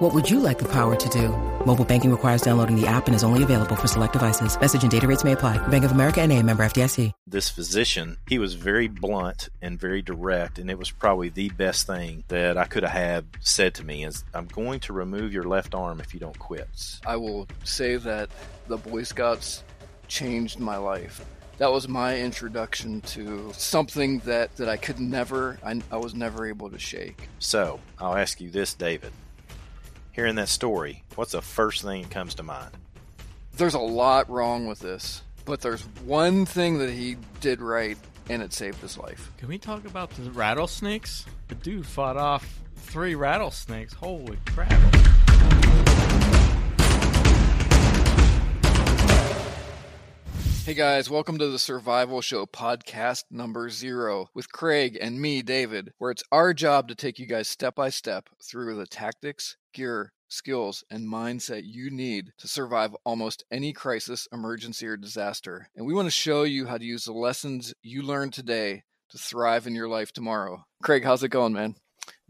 What would you like the power to do? Mobile banking requires downloading the app and is only available for select devices. Message and data rates may apply. Bank of America and a member FDIC. This physician, he was very blunt and very direct, and it was probably the best thing that I could have had said to me is, I'm going to remove your left arm if you don't quit. I will say that the Boy Scouts changed my life. That was my introduction to something that, that I could never, I, I was never able to shake. So, I'll ask you this, David. Hearing that story, what's the first thing that comes to mind? There's a lot wrong with this, but there's one thing that he did right, and it saved his life. Can we talk about the rattlesnakes? The dude fought off three rattlesnakes. Holy crap. Hey guys, welcome to the Survival Show podcast number zero with Craig and me, David, where it's our job to take you guys step by step through the tactics, gear, skills, and mindset you need to survive almost any crisis, emergency, or disaster. And we want to show you how to use the lessons you learned today to thrive in your life tomorrow. Craig, how's it going, man?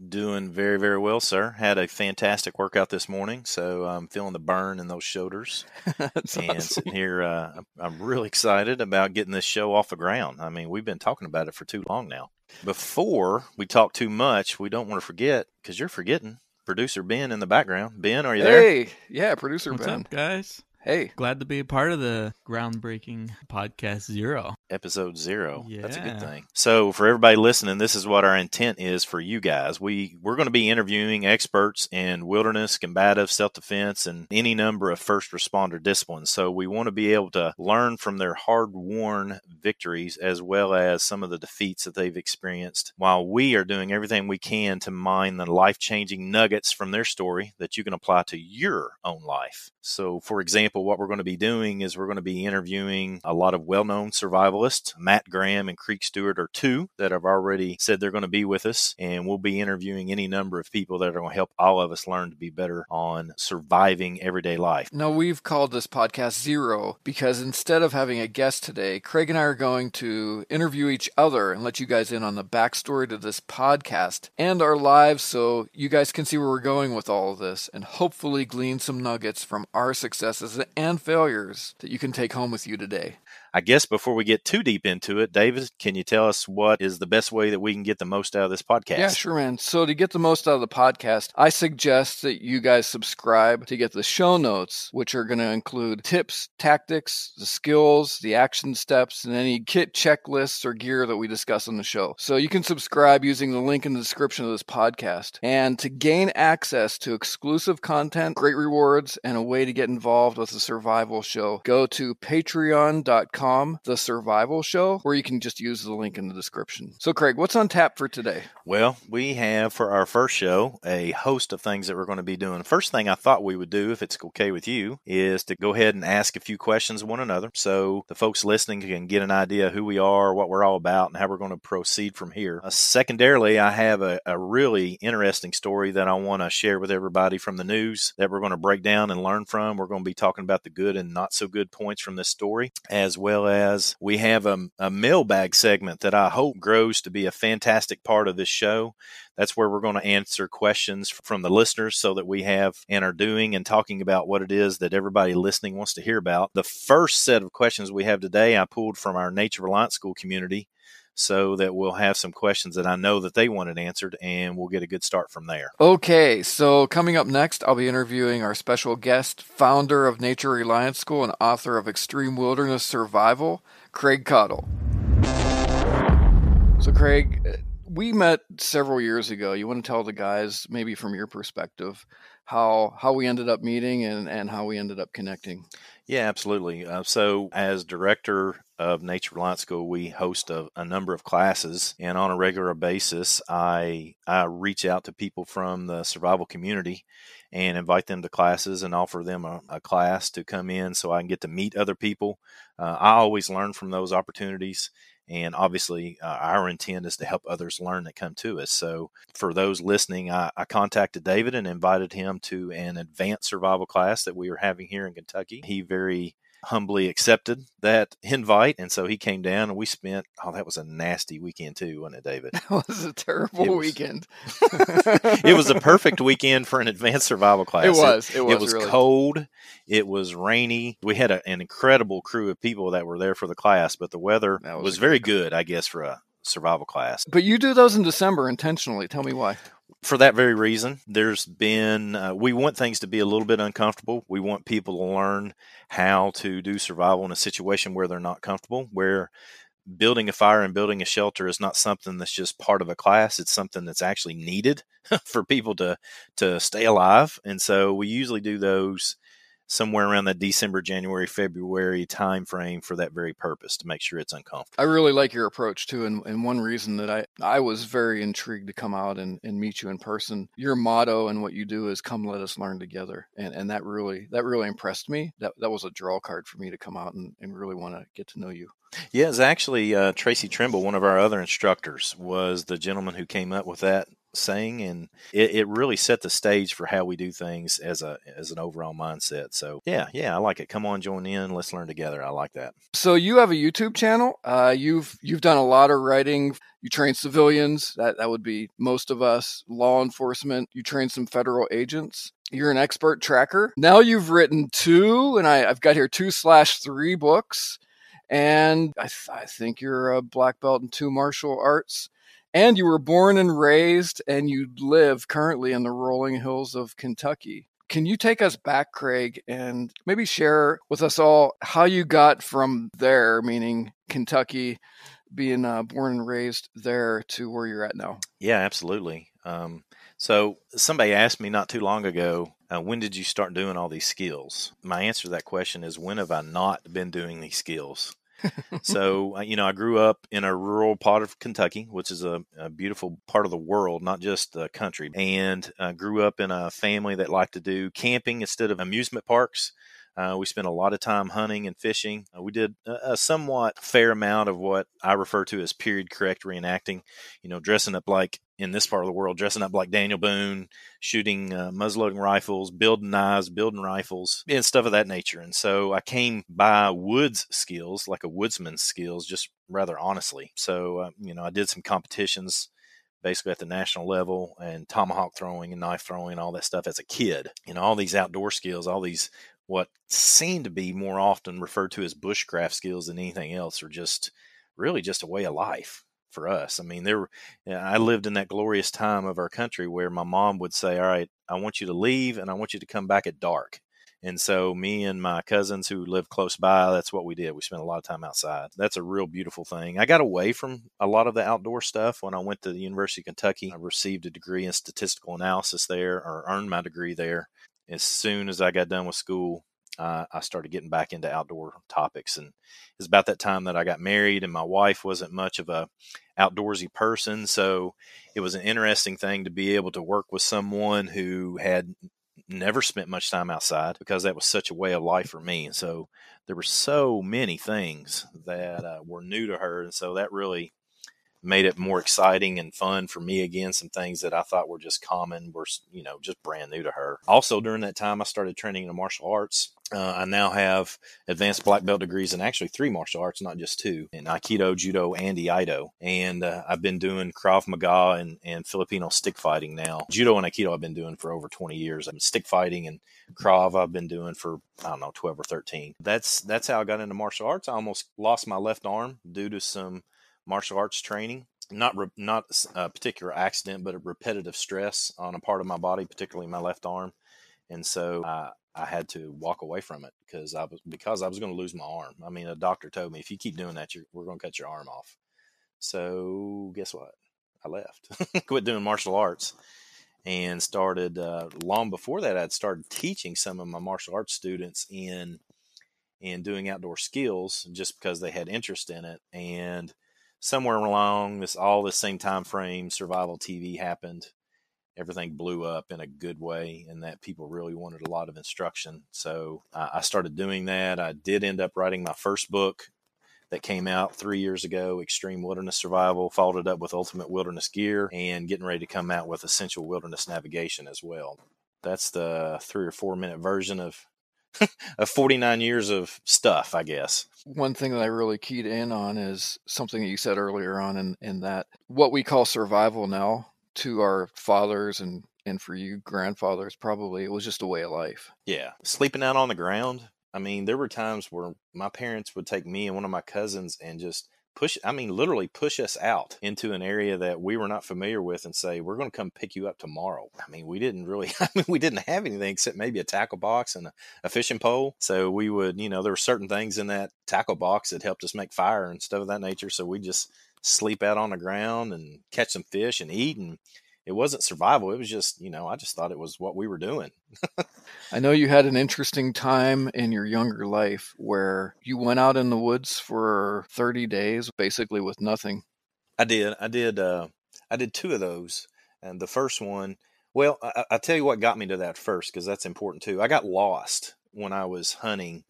Doing very, very well, sir. Had a fantastic workout this morning, so I'm feeling the burn in those shoulders. And awesome. sitting here, uh, I'm- I'm really excited about getting this show off the ground. I mean, we've been talking about it for too long now. Before we talk too much, we don't want to forget because you're forgetting producer Ben in the background. Ben, are you there? Hey, yeah, producer What's Ben. up, guys? Hey, Glad to be a part of the groundbreaking podcast zero. Episode zero. That's a good thing. So, for everybody listening, this is what our intent is for you guys. We we're going to be interviewing experts in wilderness, combative, self defense, and any number of first responder disciplines. So, we want to be able to learn from their hard won victories as well as some of the defeats that they've experienced. While we are doing everything we can to mine the life changing nuggets from their story that you can apply to your own life. So, for example, what we're going to be doing is we're going to be interviewing a lot of well known survivalists. Matt Graham and Creek Stewart are two that have already said they're going to be with us. And we'll be interviewing any number of people that are going to help all of us learn to be better on surviving everyday life. Now, we've called this podcast Zero because instead of having a guest today, Craig and I are going to interview each other and let you guys in on the backstory to this podcast and our lives so you guys can see where we're going with all of this and hopefully glean some nuggets from our successes and failures that you can take home with you today. I guess before we get too deep into it, David, can you tell us what is the best way that we can get the most out of this podcast? Yeah, sure, man. So to get the most out of the podcast, I suggest that you guys subscribe to get the show notes, which are going to include tips, tactics, the skills, the action steps, and any kit checklists or gear that we discuss on the show. So you can subscribe using the link in the description of this podcast. And to gain access to exclusive content, great rewards, and a way to get involved with the survival show, go to patreon.com, the survival show, where you can just use the link in the description. So Craig, what's on tap for today? Well, we have for our first show a host of things that we're going to be doing. First thing I thought we would do, if it's okay with you, is to go ahead and ask a few questions one another so the folks listening can get an idea who we are, what we're all about, and how we're going to proceed from here. Uh, secondarily, I have a, a really interesting story that I want to share with everybody from the news that we're going to break down and learn from. We're going to be talking about the good and not so good points from this story, as well as we have a, a mailbag segment that I hope grows to be a fantastic part of this show. That's where we're going to answer questions from the listeners so that we have and are doing and talking about what it is that everybody listening wants to hear about. The first set of questions we have today, I pulled from our Nature Reliance School community so that we'll have some questions that I know that they wanted answered and we'll get a good start from there. Okay, so coming up next, I'll be interviewing our special guest, founder of Nature Reliance School and author of Extreme Wilderness Survival, Craig Caudill. So, Craig, we met several years ago. You want to tell the guys, maybe from your perspective, how how we ended up meeting and, and how we ended up connecting? Yeah, absolutely. Uh, so, as director of Nature Reliance School, we host a, a, number of classes, and on a regular basis, I I reach out to people from the survival community and invite them to classes and offer them a, a class to come in so I can get to meet other people. Uh, I always learn from those opportunities. And obviously, uh, our intent is to help others learn that come to us. So, for those listening, I, I, contacted David and invited him to an advanced survival class that we are having here in Kentucky. He very humbly accepted that invite. And so he came down and we spent, oh, that was a nasty weekend too, wasn't it, David? That was a terrible was, weekend. it was a perfect weekend for an advanced survival class. It was. It, it was, it was really. cold. It was rainy. We had a, an incredible crew of people that were there for the class, but the weather was, was very good, I guess, for a survival class. But you do those in December intentionally. Tell me why for that very reason, there's been, uh, we want things to be a little bit uncomfortable. We want people to learn how to do survival in a situation where they're not comfortable, where building a fire and building a shelter is not something that's just part of a class. It's something that's actually needed for people to, to stay alive. And so we usually do those somewhere around that December, January, February time frame for that very purpose to make sure it's uncomfortable. I really like your approach too, and, and one reason that I, I was very intrigued to come out and, and meet you in person. Your motto and what you do is "Come, let us learn together," and and that really that really impressed me. That that was a draw card for me to come out and, and really want to get to know you. Yeah, it's actually uh, Tracy Trimble, one of our other instructors, was the gentleman who came up with that saying and it, it really set the stage for how we do things as a as an overall mindset. So yeah yeah i like it. Come on join in. Let's learn together. I like that. So you have a youtube channel. Uh, you've you've done a lot of writing. You train civilians. That that would be most of us. Law enforcement. You train some federal agents. You're an expert tracker. Now you've written two and I, i've got here two slash three books and I, th- I think you're a black belt in two martial arts and you were born and raised and you live currently in the rolling hills of Kentucky. Can you take us back, Craig, and maybe share with us all how you got from there, meaning Kentucky, being uh, born and raised there, to where you're at now? Yeah, absolutely. Um, so somebody asked me not too long ago, uh, when did you start doing all these skills? My answer to that question is, when have I not been doing these skills? So, uh, you know, I grew up in a rural part of Kentucky, which is a, a beautiful part of the world, not just the country, and I grew up in a family that liked to do camping instead of amusement parks. Uh, we spent a lot of time hunting and fishing. Uh, we did a, a, somewhat fair amount of what I refer to as period correct reenacting, you know, dressing up like in this part of the world, dressing up like Daniel Boone, shooting uh, muzzleloading rifles, building knives, building rifles, and stuff of that nature. And so I came by woods skills, like a woodsman's skills, just rather honestly. So, uh, you know, I did some competitions basically at the national level and tomahawk throwing and knife throwing and all that stuff as a kid. You know, all these outdoor skills, all these what seem to be more often referred to as bushcraft skills than anything else are just really just a way of life for us. I mean, there I lived in that glorious time of our country where my mom would say, "All right, I want you to leave and I want you to come back at dark." And so me and my cousins who lived close by, that's what we did. We spent a lot of time outside. That's a real beautiful thing. I got away from a lot of the outdoor stuff when I went to the University of Kentucky. I received a degree in statistical analysis there or earned my degree there as soon as I got done with school, uh, I started getting back into outdoor topics. And it's about that time that I got married, and my wife wasn't much of a outdoorsy person, so it was an interesting thing to be able to work with someone who had never spent much time outside because that was such a way of life for me. And so there were so many things that uh, were new to her, and so that really made it more exciting and fun for me again. Some things that I thought were just common were, you know, just brand new to her. Also, during that time, I started training in martial arts. Uh, I now have advanced black belt degrees in actually three martial arts, not just two, in Aikido, Judo, and Iaido. And uh, I've been doing Krav Maga and, and Filipino stick fighting now. Judo and Aikido I've been doing for over 20 years. I'm stick fighting and Krav I've been doing for I don't know 12 or 13. That's that's how I got into martial arts. I almost lost my left arm due to some martial arts training. Not re- not a particular accident, but a repetitive stress on a part of my body, particularly my left arm, and so I, I had to walk away from it because I was because I was going to lose my arm. I mean, a doctor told me if you keep doing that, we're going to cut your arm off. So guess what? I left, quit doing martial arts, and started uh, long before that. I'd started teaching some of my martial arts students in in doing outdoor skills just because they had interest in it. And somewhere along this all the same time frame, survival TV happened. Everything blew up in a good way, and that people really wanted a lot of instruction. So I started doing that. I did end up writing my first book that came out three years ago, Extreme Wilderness Survival, followed it up with Ultimate Wilderness Gear, and getting ready to come out with Essential Wilderness Navigation as well. That's the three or four minute version of of 49 years of stuff, I guess. One thing that I really keyed in on is something that you said earlier on in, in that what we call survival now to our fathers and and for you grandfathers probably it was just a way of life. Yeah. Sleeping out on the ground, I mean, there were times where my parents would take me and one of my cousins and just push i mean literally push us out into an area that we were not familiar with and say we're going to come pick you up tomorrow. I mean we didn't really i mean we didn't have anything except maybe a tackle box and a, a fishing pole. So we would you know there were certain things in that tackle box that helped us make fire and stuff of that nature. So we just sleep out on the ground and catch some fish and eat and it wasn't survival. It was just, you know, I just thought it was what we were doing. I know you had an interesting time in your younger life where you went out in the woods for 30 days basically with nothing. I did. I did uh I did two of those. And the first one, well, I, will tell you what got me to that first because that's important too. I got lost when I was hunting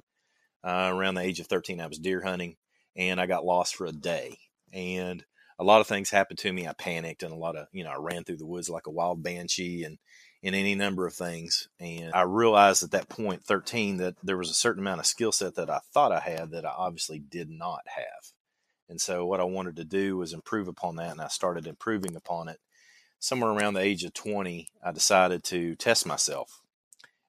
uh, around the age of 13. I was deer hunting and I got lost for a day. And a lot of things happened to me. I panicked and a lot of, you know, I ran through the woods like a wild banshee and in any number of things. And I realized at that point, 13, that there was a certain amount of skill set that I thought I had that I obviously did not have. And so what I wanted to do was improve upon that. And I started improving upon it. Somewhere around the age of 20, I decided to test myself.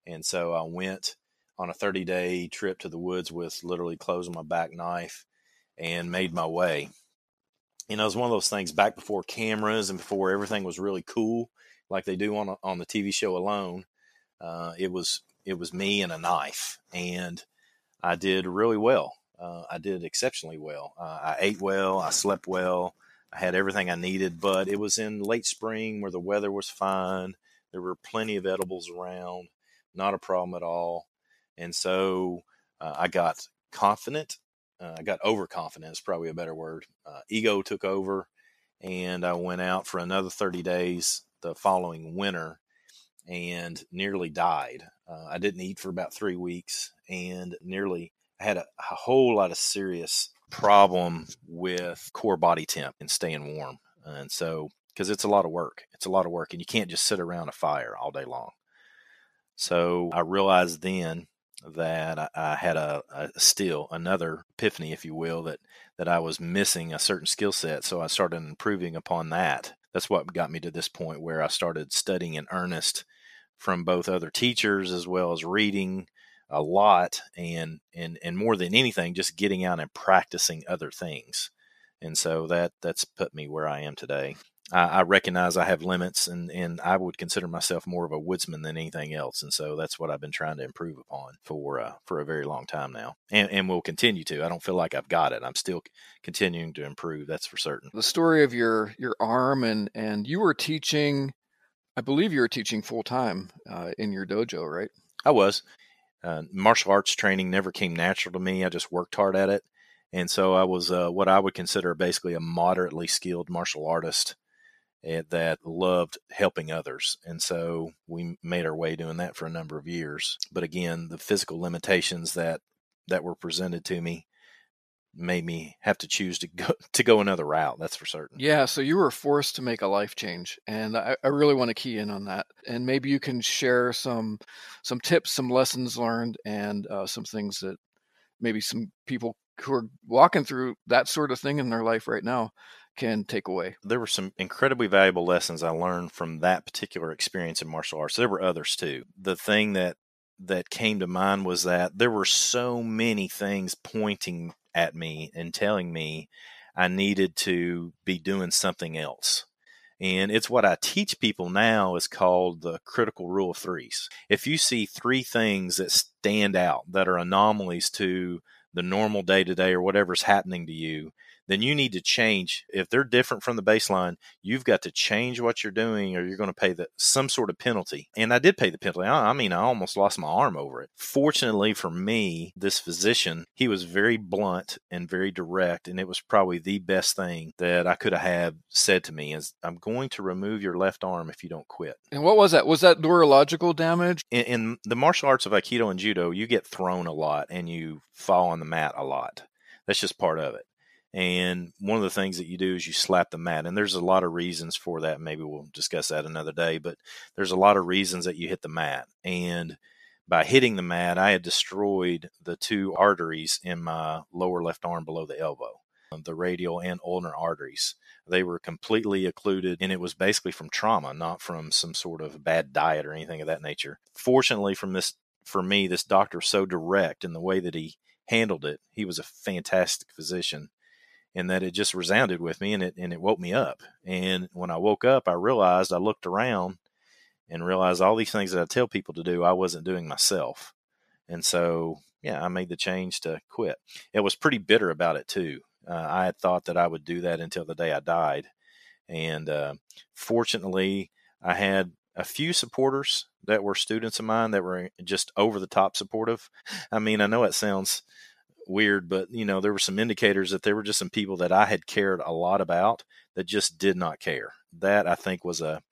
And so I went on a 30 day trip to the woods with literally clothes on my back knife and made my way you know, it was one of those things back before cameras and before everything was really cool, like they do on a, on the TV show Alone. Uh, it was it was me and a knife, and I did really well. Uh, I did exceptionally well. Uh, I ate well. I slept well. I had everything I needed, but it was in late spring where the weather was fine. There were plenty of edibles around, not a problem at all. And so uh, I got confident uh, I got overconfident probably a better word. Uh, ego took over, and I went out for another 30 days the following winter and nearly died. Uh, I didn't eat for about three weeks and nearly I had a, a whole lot of serious problem with core body temp and staying warm. And so, because it's a lot of work, it's a lot of work, and you can't just sit around a fire all day long. So I realized then that I, I had a, a, still another epiphany, if you will, that that I was missing a certain skill set. So I started improving upon that. That's what got me to this point where I started studying in earnest from both other teachers as well as reading a lot and and and more than anything just getting out and practicing other things and so that that's put me where i am today I, I, recognize I have limits, and and I would consider myself more of a woodsman than anything else, and so that's what I've been trying to improve upon for uh, for a very long time now, and and will continue to. I don't feel like I've got it. I'm still continuing to improve. That's for certain. The story of your your arm and and you were teaching, I believe you were teaching full time uh, in your dojo, right? I was. Uh, martial arts training never came natural to me. I just worked hard at it. And so I was uh, what I would consider basically a moderately skilled martial artist that loved helping others. And so we made our way doing that for a number of years. But again, the physical limitations that that were presented to me made me have to choose to go to go another route. That's for certain. Yeah, so you were forced to make a life change, and I, I really want to key in on that. And maybe you can share some some tips, some lessons learned, and uh, some things that maybe some people who are walking through that sort of thing in their life right now can take away? There were some incredibly valuable lessons I learned from that particular experience in martial arts. There were others too. The thing that that came to mind was that there were so many things pointing at me and telling me I needed to be doing something else. And it's what I teach people now is called the critical rule of threes. If you see three things that stand out that are anomalies to the normal day to day or whatever's happening to you, then you need to change. If they're different from the baseline, you've got to change what you're doing or you're going to pay the, some sort of penalty. And I did pay the penalty. I, I mean, I almost lost my arm over it. Fortunately for me, this physician, he was very blunt and very direct. And it was probably the best thing that I could have said to me is I'm going to remove your left arm if you don't quit. And what was that? Was that neurological damage? In, in the martial arts of Aikido and Judo, you get thrown a lot and you fall on the mat a lot. That's just part of it. And one of the things that you do is you slap the mat. And there's a lot of reasons for that. Maybe we'll discuss that another day, but there's a lot of reasons that you hit the mat. And by hitting the mat, I had destroyed the two arteries in my lower left arm below the elbow, um, the radial and ulnar arteries. They were completely occluded, and it was basically from trauma, not from some sort of bad diet or anything of that nature. Fortunately, from this, for me, this doctor was so direct in the way that he handled it. He was a fantastic physician and that it just resounded with me and it and it woke me up. And when I woke up, I realized I looked around and realized all these things that I tell people to do, I wasn't doing myself. And so, yeah, I made the change to quit. It was pretty bitter about it too. Uh, I had thought that I would do that until the day I died, and uh, fortunately, I had a few supporters that were students of mine that were just over the top supportive. I mean, I know it sounds weird, but you know, there were some indicators that there were just some people that I had cared a lot about that just did not care. That I think was a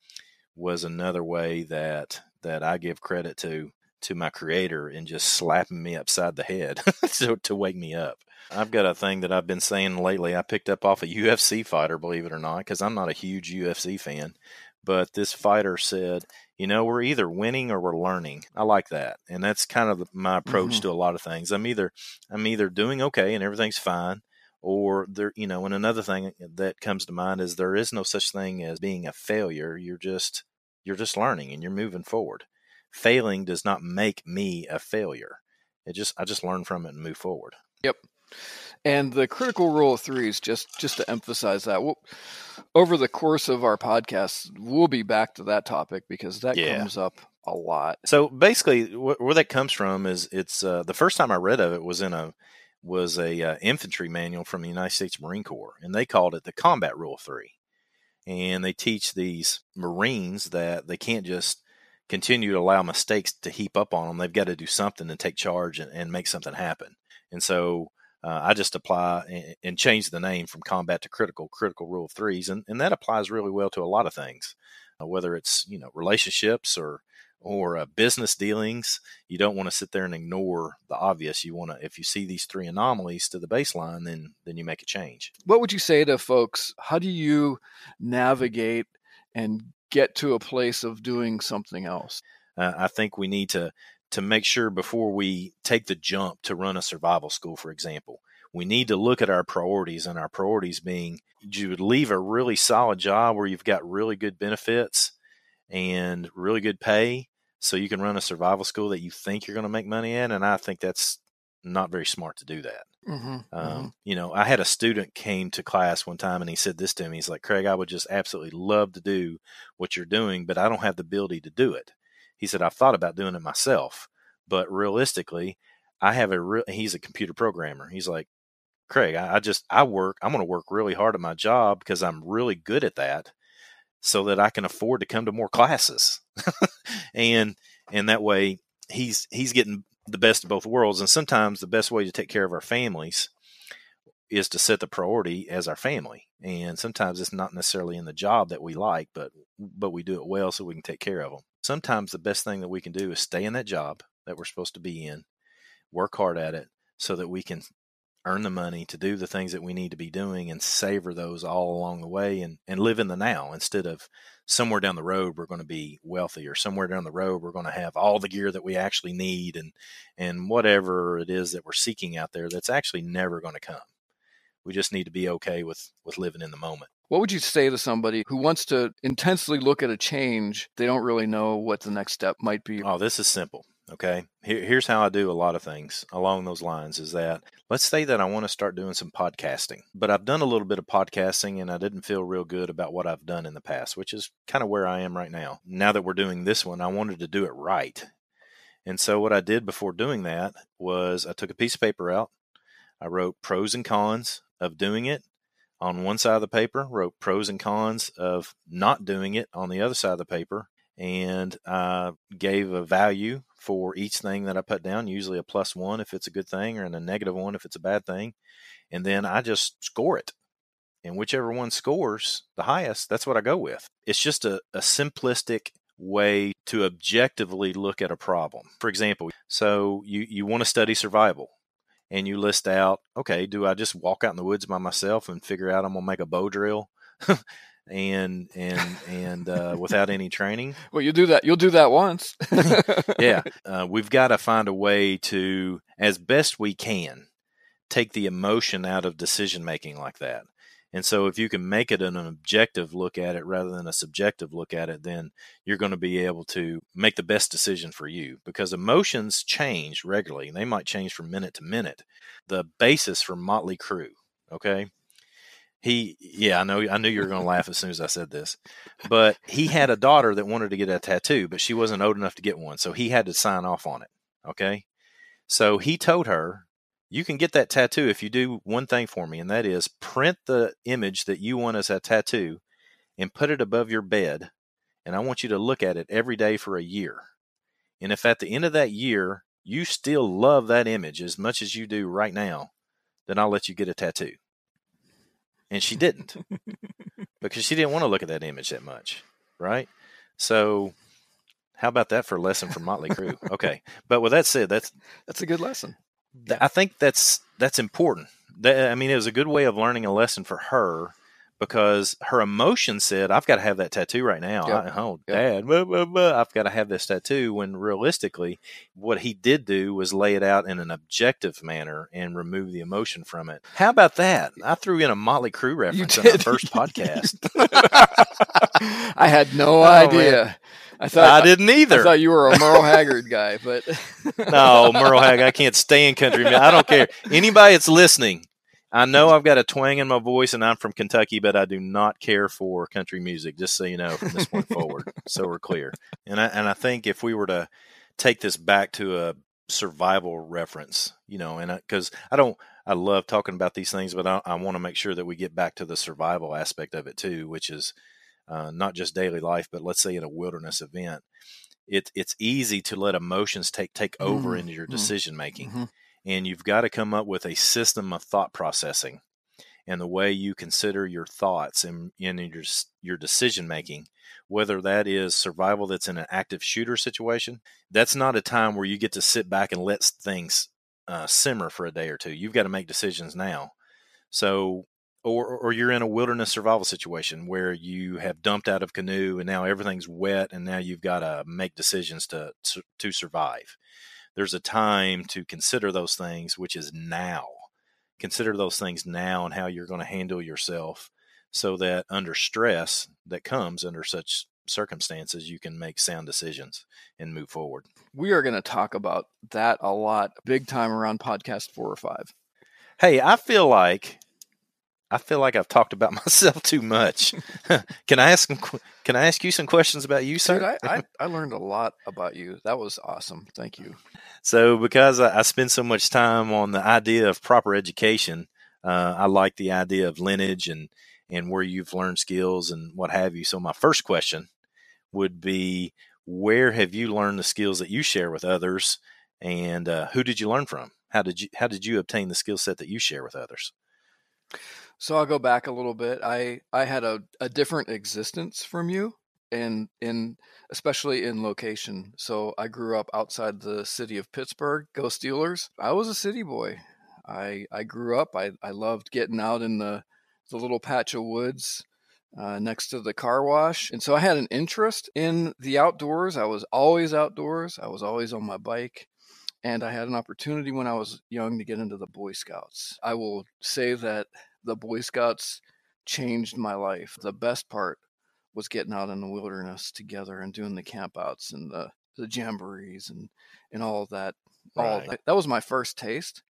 was another way that that I give credit to to my creator in just slapping me upside the head to, to wake me up. I've got a thing that I've been saying lately. I picked up off a UFC fighter, believe it or not, because I'm not a huge UFC fan. But this fighter said, you know, we're either winning or we're learning. I like that. And that's kind of my approach mm-hmm. to a lot of things. I'm either I'm either doing okay and everything's fine or there you know, and another thing that comes to mind is there is no such thing as being a failure. You're just you're just learning and you're moving forward. Failing does not make me a failure. It just I just learn from it and move forward. Yep. And the critical rule of threes, just just to emphasize that, we'll, over the course of our podcast, we'll be back to that topic because that yeah. comes up a lot. So basically, wh- where that comes from is it's uh, the first time I read of it was in a was a uh, infantry manual from the United States Marine Corps, and they called it the Combat Rule of Three. And they teach these Marines that they can't just continue to allow mistakes to heap up on them. They've got to do something and take charge and, and make something happen. And so uh, I just apply and, and, change the name from combat to critical, critical rule of threes. And, and that applies really well to a lot of things, uh, whether it's, you know, relationships or, or uh, business dealings. You don't want to sit there and ignore the obvious. You want to, if you see these three anomalies to the baseline, then, then you make a change. What would you say to folks? How do you navigate and get to a place of doing something else? Uh, I think we need to to make sure before we take the jump to run a survival school, for example, we need to look at our priorities and our priorities being you would leave a really solid job where you've got really good benefits and really good pay so you can run a survival school that you think you're going to make money in. And I think that's not very smart to do that. Mm-hmm, um, mm-hmm. You know, I had a student came to class one time and he said this to me. He's like, Craig, I would just absolutely love to do what you're doing, but I don't have the ability to do it. He said, I've thought about doing it myself, but realistically, I have a real, he's a computer programmer. He's like, Craig, I, I just, I work, I'm going to work really hard at my job because I'm really good at that so that I can afford to come to more classes. and, and that way he's, he's getting the best of both worlds. And sometimes the best way to take care of our families is to set the priority as our family. And sometimes it's not necessarily in the job that we like, but, but we do it well so we can take care of them sometimes the best thing that we can do is stay in that job that we're supposed to be in, work hard at it so that we can earn the money to do the things that we need to be doing and savor those all along the way and, and live in the now instead of somewhere down the road we're going to be wealthy or somewhere down the road we're going to have all the gear that we actually need and and whatever it is that we're seeking out there that's actually never going to come we just need to be okay with with living in the moment what would you say to somebody who wants to intensely look at a change? They don't really know what the next step might be. Oh, this is simple. Okay. Here, here's how I do a lot of things along those lines is that let's say that I want to start doing some podcasting, but I've done a little bit of podcasting and I didn't feel real good about what I've done in the past, which is kind of where I am right now. Now that we're doing this one, I wanted to do it right. And so what I did before doing that was I took a piece of paper out, I wrote pros and cons of doing it on one side of the paper, wrote pros and cons of not doing it on the other side of the paper, and uh, gave a value for each thing that I put down, usually a plus one if it's a good thing, or a negative one if it's a bad thing. And then I just score it. And whichever one scores the highest, that's what I go with. It's just a, a simplistic way to objectively look at a problem. For example, so you, you want to study survival and you list out, okay, do I just walk out in the woods by myself and figure out I'm gonna make a bow drill? and and and uh, without any training. Well, you do that. You'll do that once. yeah, uh, we've got to find a way to, as best we can, take the emotion out of decision making like that. And so, if you can make it an objective look at it rather than a subjective look at it, then you're going to be able to make the best decision for you because emotions change regularly. And they might change from minute to minute. The basis for Motley Crue, okay? He, yeah, I know, I knew you were going to laugh as soon as I said this, but he had a daughter that wanted to get a tattoo, but she wasn't old enough to get one. So he had to sign off on it, okay? So he told her you can get that tattoo if you do one thing for me, and that is print the image that you want as a tattoo and put it above your bed. And I want you to look at it every day for a year. And if at the end of that year you still love that image as much as you do right now, then I'll let you get a tattoo. And she didn't because she didn't want to look at that image that much. Right. So, how about that for a lesson from Motley Crue? Okay. But with that said, that's that's a good lesson. I think that's that's important. That, I mean, it was a good way of learning a lesson for her because her emotion said, "I've got to have that tattoo right now." Yep. I, oh, yep. Dad, blah, blah, blah, I've got to have this tattoo. When realistically, what he did do was lay it out in an objective manner and remove the emotion from it. How about that? I threw in a Motley Crue reference on the first podcast. I had no oh, idea. Man. I thought I didn't either. I thought you were a Merle Haggard guy, but no, Merle Haggard. I can't stand country. I don't care. Anybody that's listening, I know I've got a twang in my voice, and I'm from Kentucky, but I do not care for country music. Just so you know, from this point forward, so we're clear. And I and I think if we were to take this back to a survival reference, you know, and because I, I, don't, I love talking about these things, but I, I want to make sure that we get back to the survival aspect of it too, which is uh, not just daily life, but let's say in a wilderness event, it, it's easy to let emotions take take over mm-hmm. into your mm-hmm. decision making, mm-hmm. and you've got to come up with a system of thought processing and the way you consider your thoughts and in, in your your decision making. Whether that is survival that's in an active shooter situation, that's not a time where you get to sit back and let things uh, simmer for a day or two. You've got to make decisions now. So or or you're in a wilderness survival situation where you have dumped out of canoe and now everything's wet and now you've got to make decisions to to survive. There's a time to consider those things, which is now. Consider those things now and how you're going to handle yourself so that under stress that comes under such circumstances, you can make sound decisions and move forward. We are going to talk about that a lot, big time around podcast four or five. Hey, I feel like I feel like I've talked about myself too much. can I ask Can I ask you some questions about you, sir? Dude, I, I, I, learned a lot about you. That was awesome. Thank you. So, because I, I spend so much time on the idea of proper education, uh, I like the idea of lineage and and where you've learned skills and what have you. So, my first question would be, where have you learned the skills that you share with others, and uh, who did you learn from? How did you How did you obtain the skill set that you share with others? So I'll go back a little bit. I I had a, a different existence from you and in especially in location. So I grew up outside the city of Pittsburgh. Go Steelers. I was a city boy. I I grew up. I, I loved getting out in the the little patch of woods uh, next to the car wash. And so I had an interest in the outdoors. I was always outdoors. I was always on my bike. And I had an opportunity when I was young to get into the Boy Scouts. I will say that the Boy Scouts changed my life. The best part was getting out in the wilderness together and doing the campouts and the, the jamborees and, and all that. Right. All that. that was my first taste.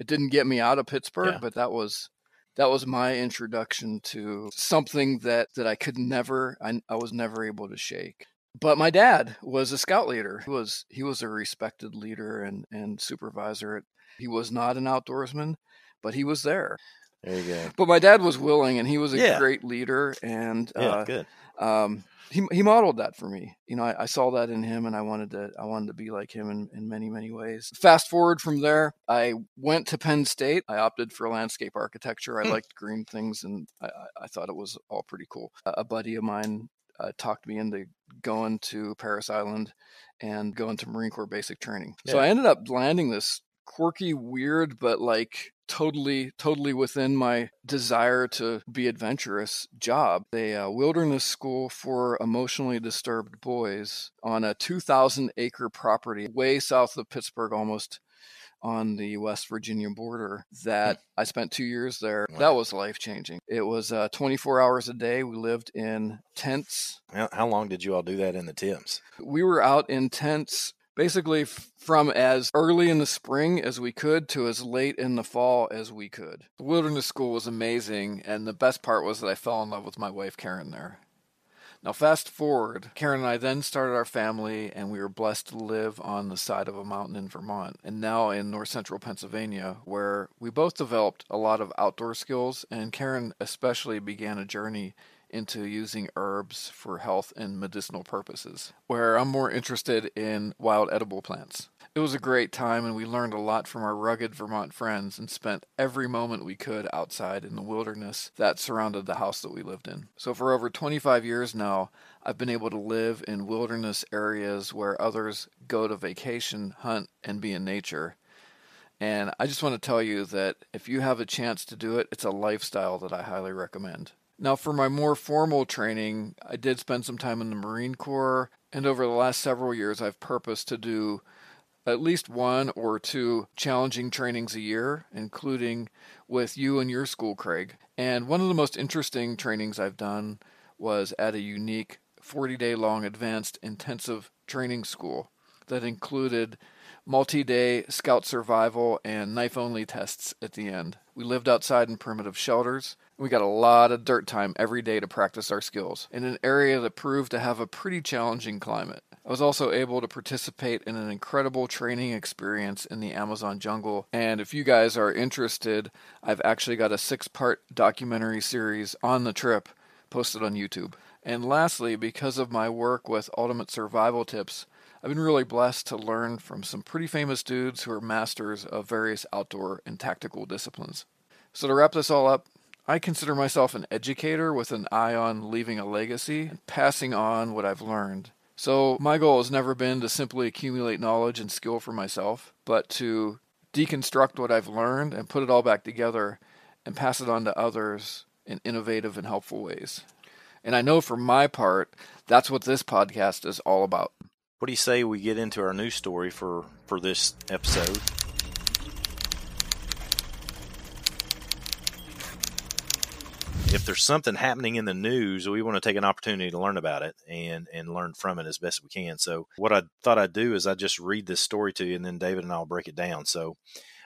It didn't get me out of Pittsburgh, yeah. but that was that was my introduction to something that that I could never I, I was never able to shake. But my dad was a scout leader. He was he was a respected leader and and supervisor. He was not an outdoorsman, but he was there. There you go. But my dad was willing, and he was a Yeah. great leader, and Yeah, uh, good. um, he he modeled that for me. You know, I, I saw that in him, and I wanted to I wanted to be like him in, in many many ways. Fast forward from there, I went to Penn State. I opted for landscape architecture. I Hmm. liked green things, and I, I- thought it was all pretty cool. A, a buddy of mine uh, talked me into going to Parris Island and going to Marine Corps basic training. So I ended up landing this quirky, weird, but like totally, totally within my desire to be adventurous job. A uh, wilderness school for emotionally disturbed boys on a 2,000 acre property way south of Pittsburgh, almost on the West Virginia border that I spent two years there. Wow. That was life changing. It was uh, 24 hours a day. We lived in tents How, long did you all do that in the Tims? we were out in tents basically f- from as early in the spring as we could to as late in the fall as we could. The wilderness school was amazing, and the best part was that I fell in love with my wife, Karen, there. Now, fast forward, Karen and I then started our family, and we were blessed to live on the side of a mountain in Vermont, and now in north central Pennsylvania, where we both developed a lot of outdoor skills, and Karen especially began a journey into using herbs for health and medicinal purposes, where I'm more interested in wild edible plants. It was a great time, and we learned a lot from our rugged Vermont friends and spent every moment we could outside in the wilderness that surrounded the house that we lived in. So, for over 25 years now, I've been able to live in wilderness areas where others go to vacation, hunt, and be in nature. And I just want to tell you that if you have a chance to do it, it's a lifestyle that I highly recommend. Now, for my more formal training, I did spend some time in the Marine Corps, and over the last several years, I've purposed to do at least one or two challenging trainings a year, including with you and your school, Craig. And one of the most interesting trainings I've done was at a unique 40 day long advanced intensive training school that included multi day scout survival and knife only tests at the end. We lived outside in primitive shelters. We got a lot of dirt time every day to practice our skills in an area that proved to have a pretty challenging climate. I was also able to participate in an incredible training experience in the Amazon jungle. And if you guys are interested, I've actually got a six part documentary series on the trip posted on YouTube. And lastly, because of my work with Ultimate Survival Tips, I've been really blessed to learn from some pretty famous dudes who are masters of various outdoor and tactical disciplines. So, to wrap this all up, I consider myself an educator with an eye on leaving a legacy and passing on what I've learned. So, my goal has never been to simply accumulate knowledge and skill for myself, but to deconstruct what I've learned and put it all back together and pass it on to others in innovative and helpful ways. And I know for my part, that's what this podcast is all about. What do you say we get into our news story for for this episode? If there's something happening in the news, we want to take an opportunity to learn about it and and learn from it as best we can. So what I thought I'd do is I just read this story to you, and then David and I'll break it down. So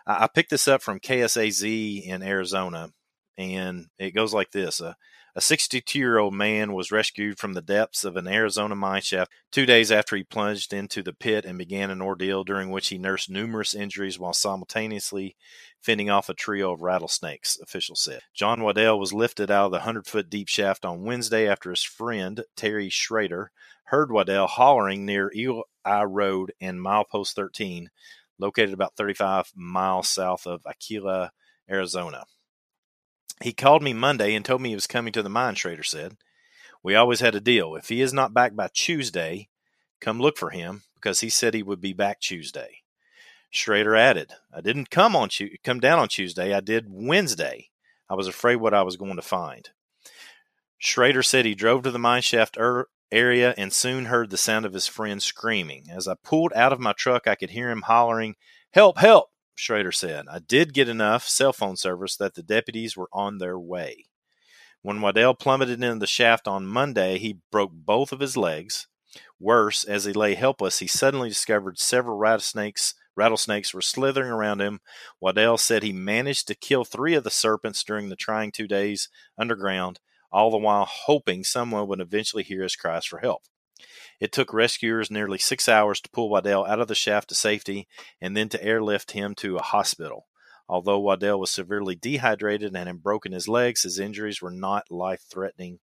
I, picked this up from KSAZ in Arizona, and it goes like this: a a 62 year old man was rescued from the depths of an Arizona mine shaft two days after he plunged into the pit and began an ordeal during which he nursed numerous injuries while simultaneously fending off a trio of rattlesnakes, officials said. John Waddell was lifted out of the 100 foot deep shaft on Wednesday after his friend, Terry Schrader, heard Waddell hollering near Eagle Eye Road and Milepost 13, located about 35 miles south of Aguila, Arizona. He called me Monday and told me he was coming to the mine, Schrader said. We always had a deal. If he is not back by Tuesday, come look for him because he said he would be back Tuesday. Schrader added, I didn't come on come down on Tuesday. I did Wednesday. I was afraid what I was going to find. Schrader said he drove to the mine shaft er- area and soon heard the sound of his friend screaming. As I pulled out of my truck, I could hear him hollering, Help, help! Schrader said. I did get enough cell phone service that the deputies were on their way. When Waddell plummeted into the shaft on Monday, he broke both of his legs. Worse, as he lay helpless, he suddenly discovered several rattlesnakes rattlesnakes were slithering around him. Waddell said he managed to kill three of the serpents during the trying two days underground, all the while hoping someone would eventually hear his cries for help. It took rescuers nearly six hours to pull Waddell out of the shaft to safety and then to airlift him to a hospital. Although Waddell was severely dehydrated and had broken his legs, his injuries were not life threatening,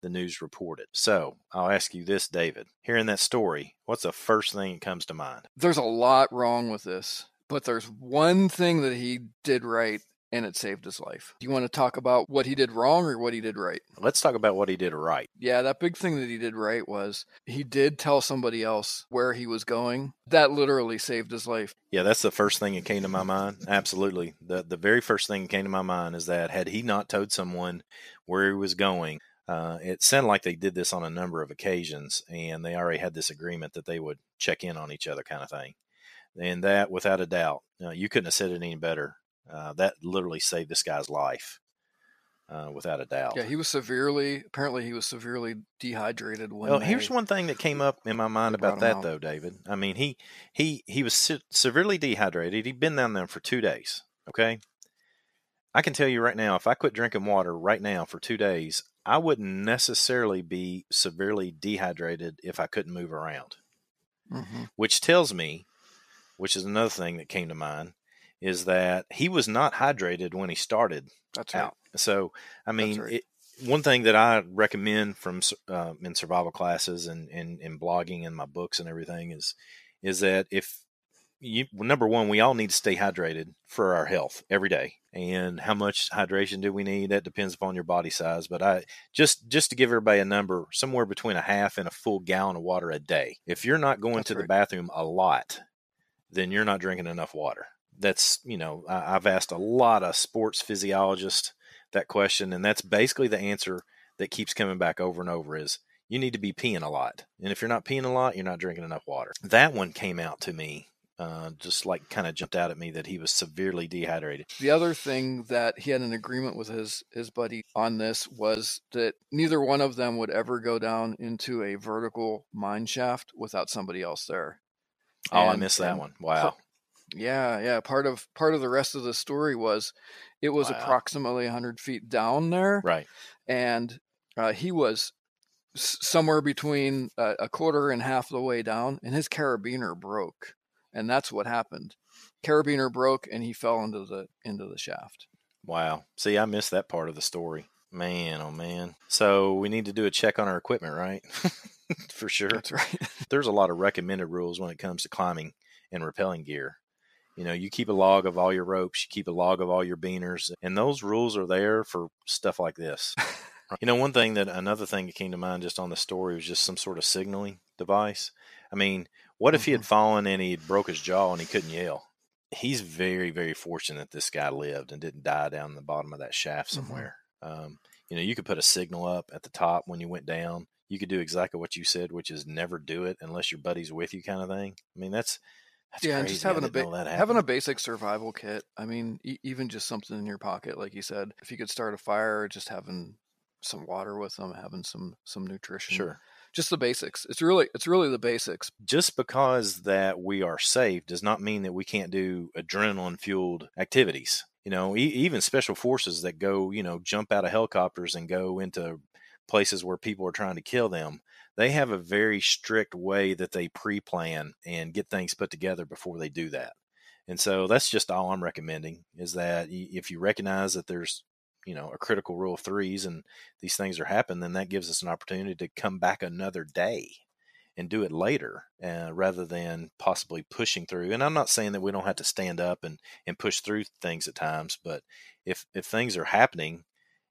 the news reported. So I'll ask you this, David. Hearing that story, what's the first thing that comes to mind? There's a lot wrong with this, but there's one thing that he did right and it saved his life. Do you want to talk about what he did wrong or what he did right? Let's talk about what he did right. Yeah, that big thing that he did right was he did tell somebody else where he was going. That literally saved his life. Yeah, that's the first thing that came to my mind. Absolutely. The the very first thing that came to my mind is that had he not told someone where he was going, uh, it sounded like they did this on a number of occasions and they already had this agreement that they would check in on each other kind of thing. And that, without a doubt, uh, you couldn't have said it any better. Uh, that literally saved this guy's life, uh, without a doubt. Yeah, he was severely. Apparently, he was severely dehydrated. When well, here's one thing that came up in my mind about that, out. though, David. I mean, he he he was se- severely dehydrated. He'd been down there for two days. Okay, I can tell you right now, if I quit drinking water right now for two days, I wouldn't necessarily be severely dehydrated if I couldn't move around. Mhm. which tells me, which is another thing that came to mind, is that he was not hydrated when he started That's right. So, I mean, right. it, one thing that I recommend from uh, in survival classes and, and and blogging and my books and everything is is that if you number one, we all need to stay hydrated for our health every day. And how much hydration do we need? That depends upon your body size. But I just just to give everybody a number, somewhere between a half and a full gallon of water a day. If you're not going That's to the bathroom a lot, then you're not drinking enough water. That's you know I, I've asked a lot of sports physiologists that question, and that's basically the answer that keeps coming back over and over is you need to be peeing a lot. And if you're not peeing a lot, you're not drinking enough water. That one came out to me, uh, just like kind of jumped out at me that he was severely dehydrated. The other thing that he had an agreement with his his buddy on this was that neither one of them would ever go down into a vertical mine shaft without somebody else there. Oh, I missed that one. Wow. Yeah, yeah. Part of part of the rest of the story was it was Wow. approximately 100 feet down there, Right. and uh, he was s- somewhere between a, a quarter and half the way down, and his carabiner broke, and that's what happened. Carabiner broke, and he fell into the into the shaft. Wow. See, I missed that part of the story. Man, oh man. So we need to do a check on our equipment, right? For sure. That's right. there's a lot of recommended rules when it comes to climbing and rappelling gear. You know, you keep a log of all your ropes, you keep a log of all your biners, and those rules are there for stuff like this. you know, one thing that another thing that came to mind just on the story was just some sort of signaling device. I mean, what if he had fallen and he broke his jaw and he couldn't yell? He's very, very fortunate this guy lived and didn't die down the bottom of that shaft Mhm. somewhere. Um, you know, you could put a signal up at the top when you went down. You could do exactly what you said, which is never do it unless your buddy's with you, kind of thing. I mean, that's that's yeah, crazy. and just having a didn't ba- having a basic survival kit. I mean, e- even just something in your pocket, like you said, if you could start a fire, just having some water with them, having some some nutrition, sure. just the basics. It's really it's really the basics. Just because that we are safe does not mean that we can't do adrenaline fueled activities. You know, e- even special forces that go, you know, jump out of helicopters and go into places where people are trying to kill them, they have a very strict way that they pre plan and get things put together before they do that. And so that's just all I'm recommending is that if you recognize that there's, you know, a critical rule of threes and these things are happening, then that gives us an opportunity to come back another day and do it later uh, rather than possibly pushing through. And I'm not saying that we don't have to stand up and, and push through things at times, but if, if things are happening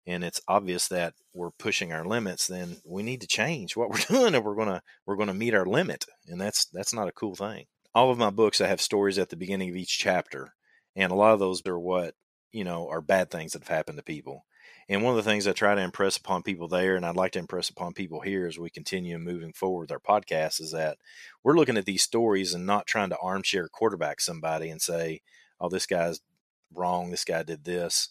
and it's obvious that we're pushing our limits, then we need to change what we're doing and we're gonna we're gonna meet our limit. And that's that's not a cool thing. All of my books I have stories at the beginning of each chapter, and a lot of those are what, you know, are bad things that have happened to people. And one of the things I try to impress upon people there, and I'd like to impress upon people here as we continue moving forward with our podcast, is that we're looking at these stories and not trying to armchair quarterback somebody and say, oh, this guy's wrong, this guy did this.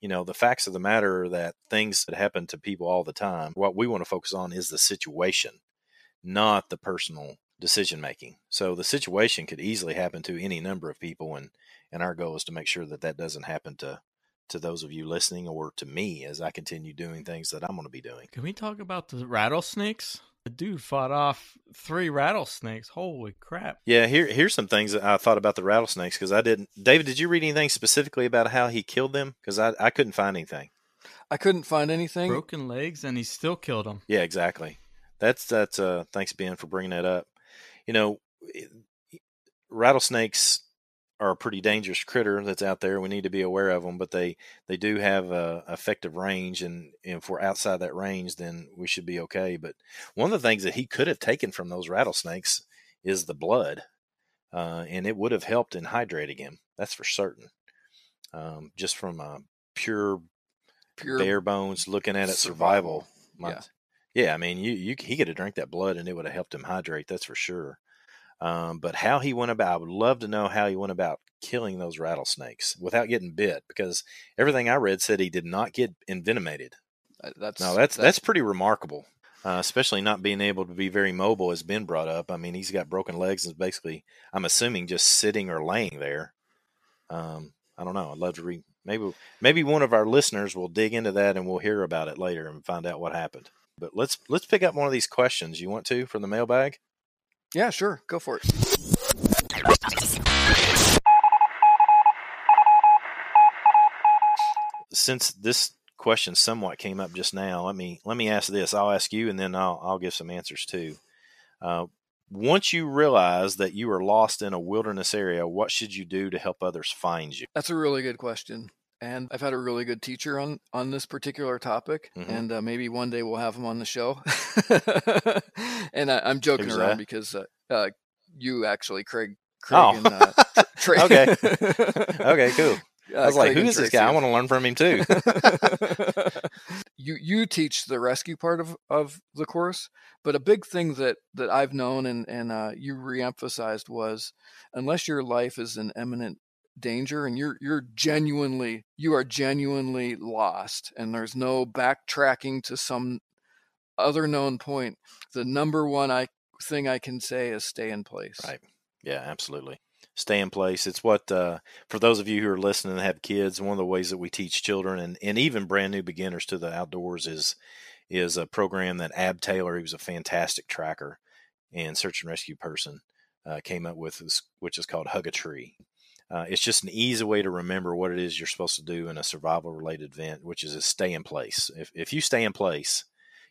You know, the facts of the matter are that things that happen to people all the time, what we want to focus on is the situation, not the personal decision making. So the situation could easily happen to any number of people, and and our goal is to make sure that that doesn't happen to to those of you listening or to me as I continue doing things that I'm going to be doing. Can we talk about the rattlesnakes? The dude fought off three rattlesnakes. Holy crap! Yeah, here here's some things that I thought about the rattlesnakes because I didn't. David, did you read anything specifically about how he killed them? Because I I couldn't find anything. I couldn't find anything. Broken legs, and he still killed them. Yeah, exactly. That's that's. Uh, thanks Ben for bringing that up. You know, rattlesnakes are a pretty dangerous critter that's out there. We need to be aware of them, but they they do have a effective range, and, and if we're outside that range, then we should be okay. But one of the things that he could have taken from those rattlesnakes is the blood, uh, and it would have helped in hydrating him. That's for certain. Um, just from a pure, Pure bare bones looking at it, survival. survival. My- yeah, I mean, you, you he could have drank that blood, and it would have helped him hydrate. That's for sure. Um, but how he went about, I would love to know how he went about killing those rattlesnakes without getting bit, because everything I read said he did not get envenomated. Uh, That's No, that's that's pretty remarkable, uh, especially not being able to be very mobile, as Ben brought up. I mean, he's got broken legs and basically, I'm assuming, just sitting or laying there. Um, I don't know. I'd love to read. Maybe maybe one of our listeners will dig into that and we'll hear about it later and find out what happened. But let's let's pick up one of these questions. You want to from the mailbag? Yeah, sure, go for it. since this question somewhat came up just now, let me let me ask this. I'll ask you, and then I'll I'll give some answers too. Uh, once you realize that you are lost in a wilderness area, what should you do to help others find you? That's a really good question. And I've had a really good teacher on on this particular topic, Mhm. and uh, maybe one day we'll have him on the show. and I, I'm joking Who's around that? because uh, uh, you actually, Craig, Craig Oh. and uh, Tra- Okay. Okay, cool. Uh, I was like, Craig who and this guy? I want to learn from him too. you you teach the rescue part of, of the course, but a big thing that, that I've known and and uh, you reemphasized was unless your life is in imminent danger and you're you're genuinely you are genuinely lost and there's no backtracking to some other known point. The number one I thing I can say is stay in place. Right. Yeah, absolutely. Stay in place. It's what, uh, for those of you who are listening and have kids, one of the ways that we teach children and, and even brand new beginners to the outdoors is is a program that Ab Taylor, he was a fantastic tracker and search and rescue person, uh, came up with, this, which is called Hug a Tree. Uh, it's just an easy way to remember what it is you're supposed to do in a survival related event, which is stay in place. If, if you stay in place,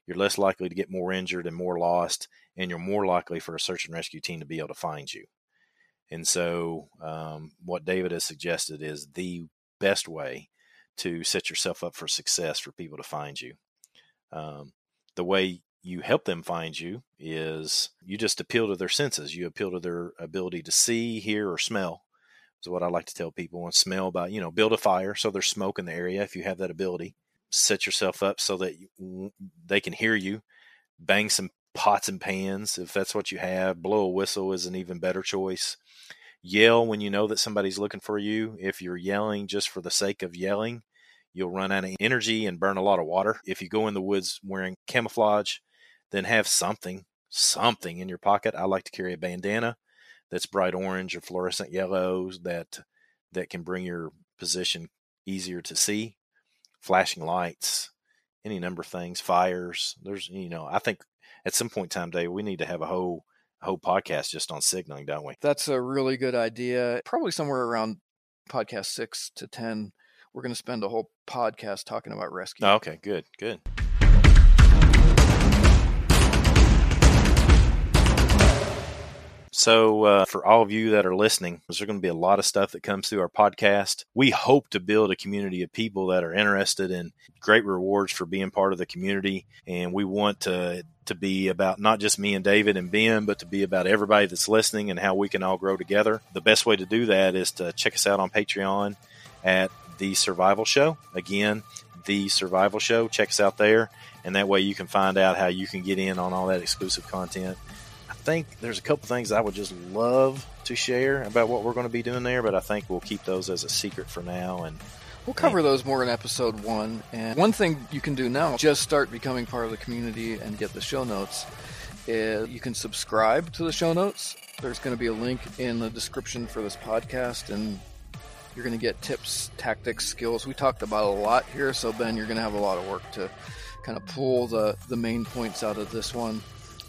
you're less likely to get more injured and more lost, and you're more likely for a search and rescue team to be able to find you. And so, um, what David has suggested is the best way to set yourself up for success for people to find you. Um, the way you help them find you is you just appeal to their senses. You appeal to their ability to see, hear, or smell. Is what I like to tell people. And smell by you know build a fire so there's smoke in the area if you have that ability. Set yourself up so that you, they can hear you. Bang some pots and pans if that's what you have. Blow a whistle is an even better choice. Yell when you know that somebody's looking for you. If you're yelling just for the sake of yelling, you'll run out of energy and burn a lot of water. If you go in the woods wearing camouflage, then have something, something in your pocket. I like to carry a bandana that's bright orange or fluorescent yellows that that can bring your position easier to see. Flashing lights, any number of things, fires. There's you know, I think at some point in time, day we need to have a whole whole podcast just on signaling, don't we? That's a really good idea. Probably somewhere around podcast six to 10, we're going to spend a whole podcast talking about rescue. Oh, okay, good, good. So, uh, for all of you that are listening, there's going to be a lot of stuff that comes through our podcast. We hope to build a community of people that are interested in great rewards for being part of the community. And we want to, to be about not just me and David and Ben, but to be about everybody that's listening and how we can all grow together. The best way to do that is to check us out on Patreon at The Survival Show. Again, The Survival Show. Check us out there. And that way you can find out how you can get in on all that exclusive content. I think there's a couple things I would just love to share about what we're going to be doing there, but I think we'll keep those as a secret for now. And We'll cover those more in episode one. And one thing you can do now, just start becoming part of the community and get the show notes, is you can subscribe to the show notes. There's going to be a link in the description for this podcast, and you're going to get tips, tactics, skills. We talked about a lot here, so Ben, you're going to have a lot of work to kind of pull the, the main points out of this one.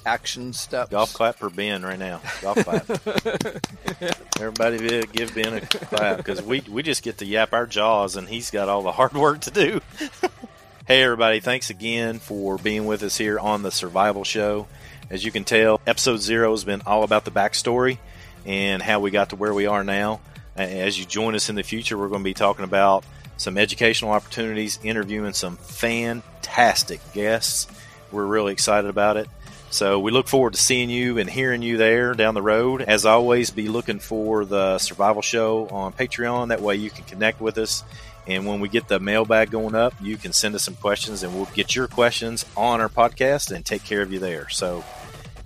Action steps. Golf clap for Ben right now. Golf clap. Everybody give Ben a clap because we we just get to yap our jaws and he's got all the hard work to do. hey everybody, thanks again for being with us here on the Survival Show. As you can tell, episode zero has been all about the backstory and how we got to where we are now. As you join us in the future, we're going to be talking about some educational opportunities, interviewing some fantastic guests. We're really excited about it. So we look forward to seeing you and hearing you there down the road. As always, be looking for the survival show on Patreon. That way you can connect with us. And when we get the mailbag going up, you can send us some questions and we'll get your questions on our podcast and take care of you there. So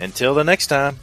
until the next time.